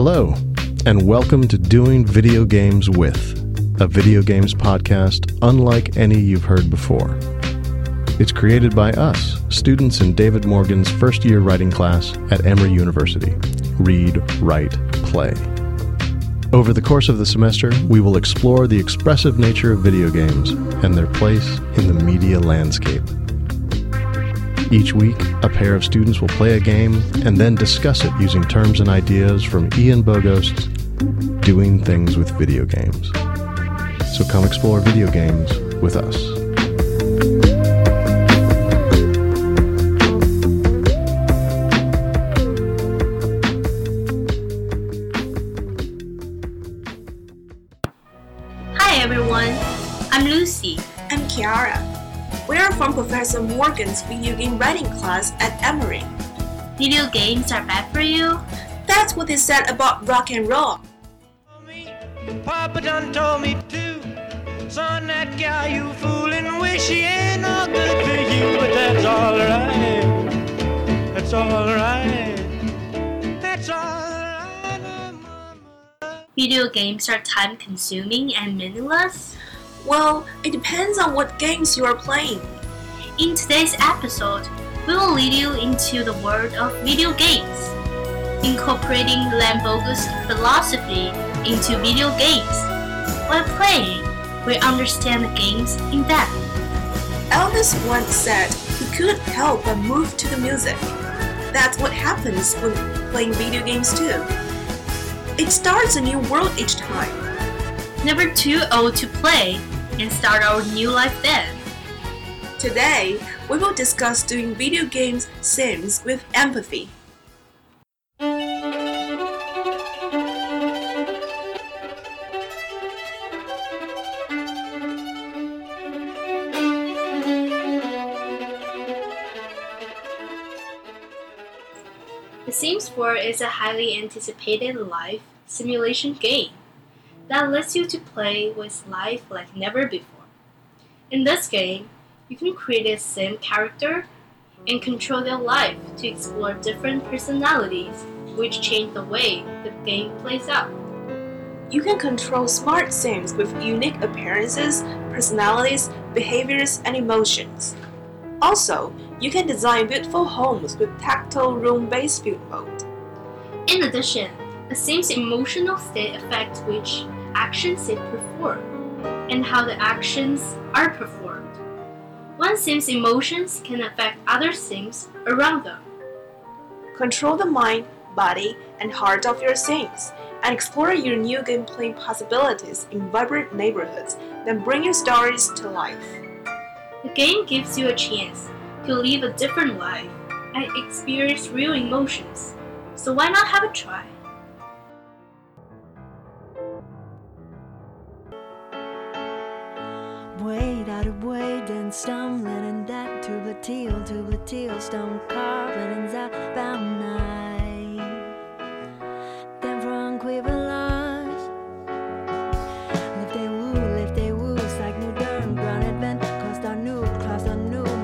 Hello, and welcome to Doing Video Games With, a video games podcast unlike any you've heard before. It's created by us, students in David Morgan's first year writing class at Emory University. Read, write, play. Over the course of the semester, we will explore the expressive nature of video games and their place in the media landscape. Each week, a pair of students will play a game and then discuss it using terms and ideas from Ian Bogost's Doing Things with Video Games. So come explore video games with us. Professor Morgan's video game writing class at Emory. Video games are bad for you? That's what they said about rock and roll. Papa done told me to. Son, that guy you fooling, wish he ain't no good for you, but that's alright. That's alright. That's alright. Video games are time consuming and meaningless? Well, it depends on what games you are playing. In today's episode, we will lead you into the world of video games, incorporating Ian Bogost's philosophy into video games. While playing, we understand the games in depth. Elvis once said he couldn't help but move to the music. That's what happens when playing video games too. It starts a new world each time. Never too old to play and start our new life then. Today, we will discuss doing video games sims with empathy. The Sims 4 is a highly anticipated life simulation game that lets you to play with life like never before. In this game, you can create a sim character and control their life to explore different personalities which change the way the game plays out. You can control smart sims with unique appearances, personalities, behaviors, and emotions. Also, you can design beautiful homes with tactile room-based build mode. In addition, a sim's emotional state affects which actions it performs and how the actions are performed. One sim's emotions can affect other sims around them. Control the mind, body, and heart of your sims, and explore your new gameplay possibilities in vibrant neighborhoods then bring your stories to life. The game gives you a chance to live a different life and experience real emotions. So why not have a try? Wade out of and stumbling in that tubular tubular stone carving and outbound night. Then from quiverlars, lift they woo, lift they like new dern, advent,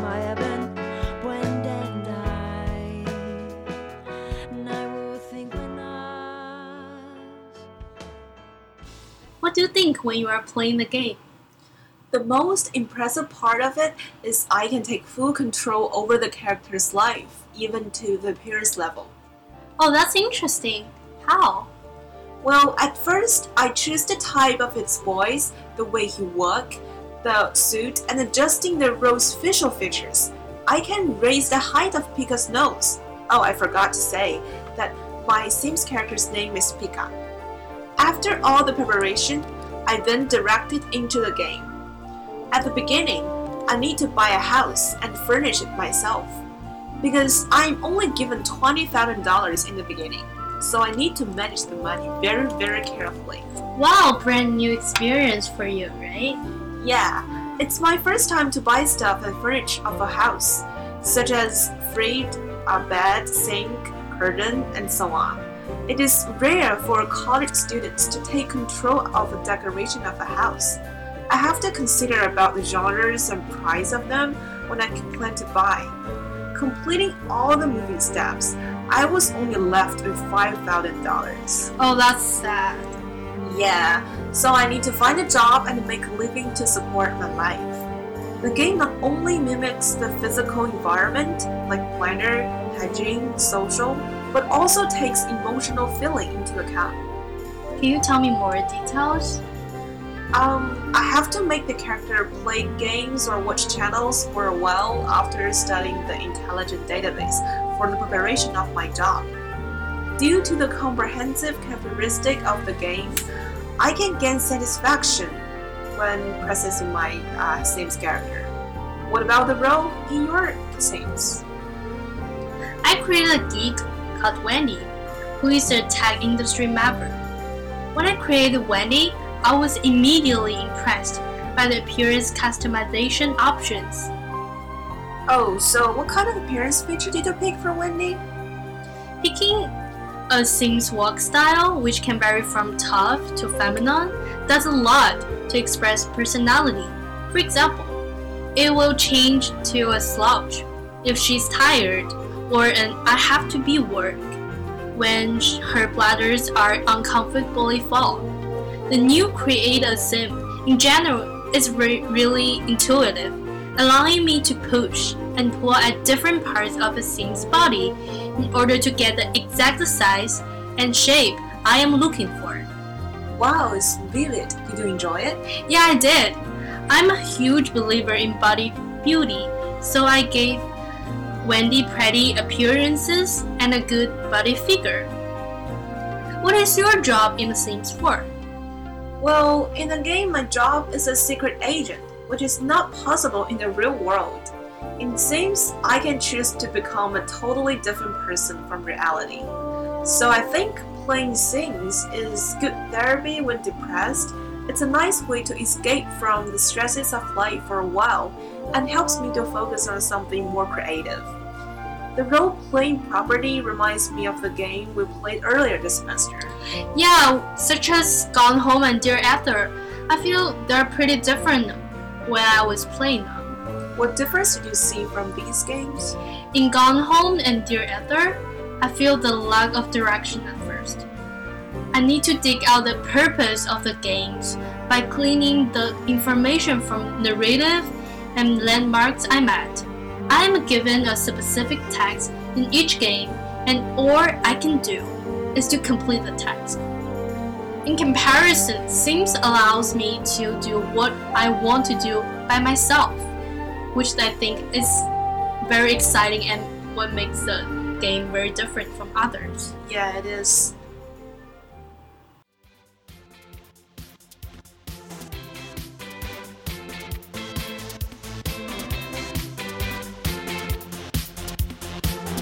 my event, when then die. And I will think when. What do you think when you are playing the game? The most impressive part of it is I can take full control over the character's life, even to the appearance level. Oh, that's interesting. How? Well, at first, I choose the type of its voice, the way he walk, the suit, and adjusting the role's facial features. I can raise the height of Pika's nose. Oh, I forgot to say that my Sims character's name is Pika. After all the preparation, I then direct it into the game. At the beginning, I need to buy a house and furnish it myself because I'm only given $20,000 in the beginning, so I need to manage the money very, very carefully. Wow, brand new experience for you, right? Yeah, it's my first time to buy stuff and furniture of a house, such as fridge, a bed, sink, curtain, and so on. It is rare for college students to take control of the decoration of a house. I have to consider about the genres and price of them when I plan to buy. Completing all the moving steps, I was only left with $5,000. Oh, that's sad. Yeah, so I need to find a job and make a living to support my life. The game not only mimics the physical environment, like planner, hygiene, social, but also takes emotional feeling into account. Can you tell me more details? Um, I have to make the character play games or watch channels for a while after studying the intelligent database for the preparation of my job. Due to the comprehensive characteristic of the game, I can gain satisfaction when processing my uh, Sims character. What about the role in your Sims? I created a geek called Wendy, who is a tech industry maverick. When I created Wendy, I was immediately impressed by the appearance customization options. Oh, so what kind of appearance feature did you pick for Wendy? Picking a Sims walk style, which can vary from tough to feminine, does a lot to express personality. For example, it will change to a slouch if she's tired, or an I have to be work when her bladders are uncomfortably full. The new Create a Sim in general is re- really intuitive, allowing me to push and pull at different parts of a Sim's body in order to get the exact size and shape I am looking for. Wow, it's vivid. Did you enjoy it? Yeah, I did. I'm a huge believer in body beauty, so I gave Wendy pretty appearances and a good body figure. What is your job in The Sims 4? Well, in the game, my job is a secret agent, which is not possible in the real world. In Sims, I can choose to become a totally different person from reality. So I think playing Sims is good therapy when depressed. It's a nice way to escape from the stresses of life for a while and helps me to focus on something more creative. The role playing property reminds me of the game we played earlier this semester. Yeah, such as Gone Home and Dear Esther. I feel they're pretty different when I was playing them. What difference did you see from these games? In Gone Home and Dear Esther, I feel the lack of direction at first. I need to dig out the purpose of the games by cleaning the information from narrative and landmarks I'm at. I am given a specific task in each game, and all I can do is to complete the task. In comparison, Sims allows me to do what I want to do by myself, which I think is very exciting and what makes the game very different from others. Yeah, it is.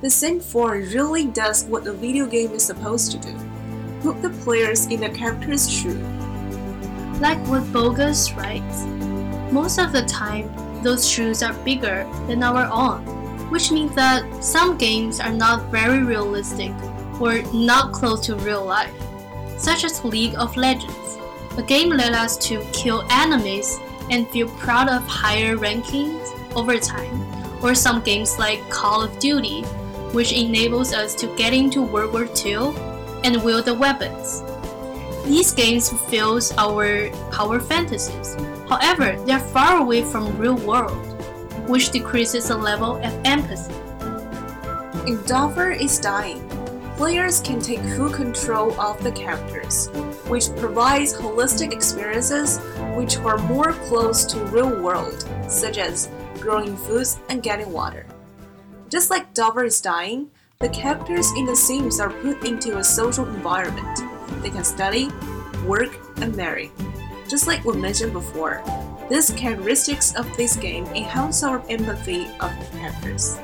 The Sim 4 really does what a video game is supposed to do put the players in the character's shoe. Like what Bogost writes, most of the time, those shoes are bigger than our own, which means that some games are not very realistic or not close to real life, such as League of Legends. A game led us to kill enemies and feel proud of higher rankings over time, or some games like Call of Duty, which enables us to get into World War II and wield the weapons. These games fulfill our power fantasies. However, they are far away from real world, which decreases the level of empathy. In Darfur is Dying, players can take full control of the characters, which provides holistic experiences which are more close to real world, such as growing foods and getting water. Just like Darfur is Dying, the characters in the Sims are put into a social environment. They can study, work, and marry. Just like we mentioned before, these characteristics of this game enhance our empathy of the characters.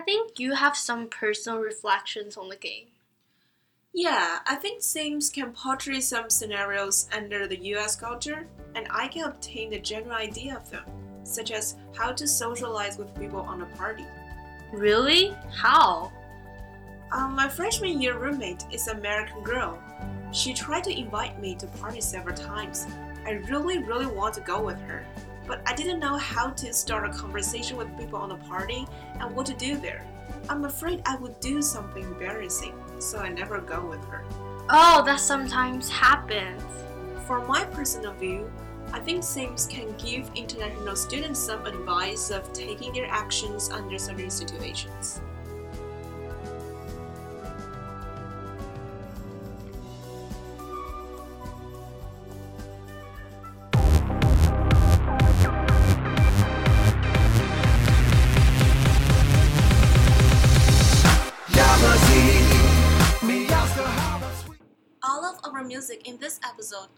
Think you have some personal reflections on the game. Yeah, I think Sims can portray some scenarios under the US culture, and I can obtain the general idea of them, such as how to socialize with people on a party. Really? How? Um, my freshman year roommate is an American girl. She tried to invite me to party several times. I really, really want to go with her, but I didn't know how to start a conversation with people on a party and what to do there. I'm afraid I would do something embarrassing, so I never go with her. Oh, that sometimes happens. From my personal view, I think Sims can give international students some advice of taking their actions under certain situations.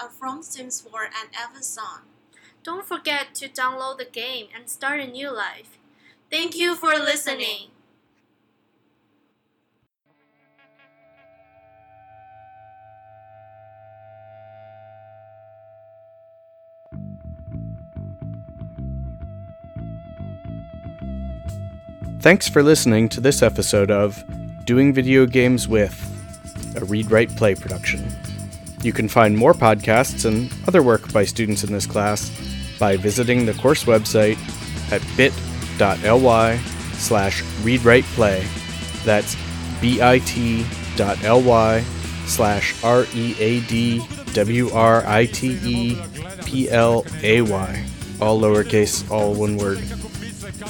Are from Sims 4 and Eva Song. Don't forget to download the game and start a new life. Thank you for listening. Thanks for listening to this episode of Doing Video Games with, a Read Write Play production. You can find more podcasts and other work by students in this class by visiting the course website at bit.ly slash readwriteplay. That's bit.ly slash R E A D W R I T E P L A Y. All lowercase, all one word.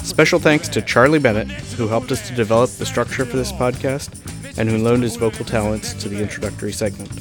Special thanks to Charlie Bennett, who helped us to develop the structure for this podcast and who loaned his vocal talents to the introductory segment.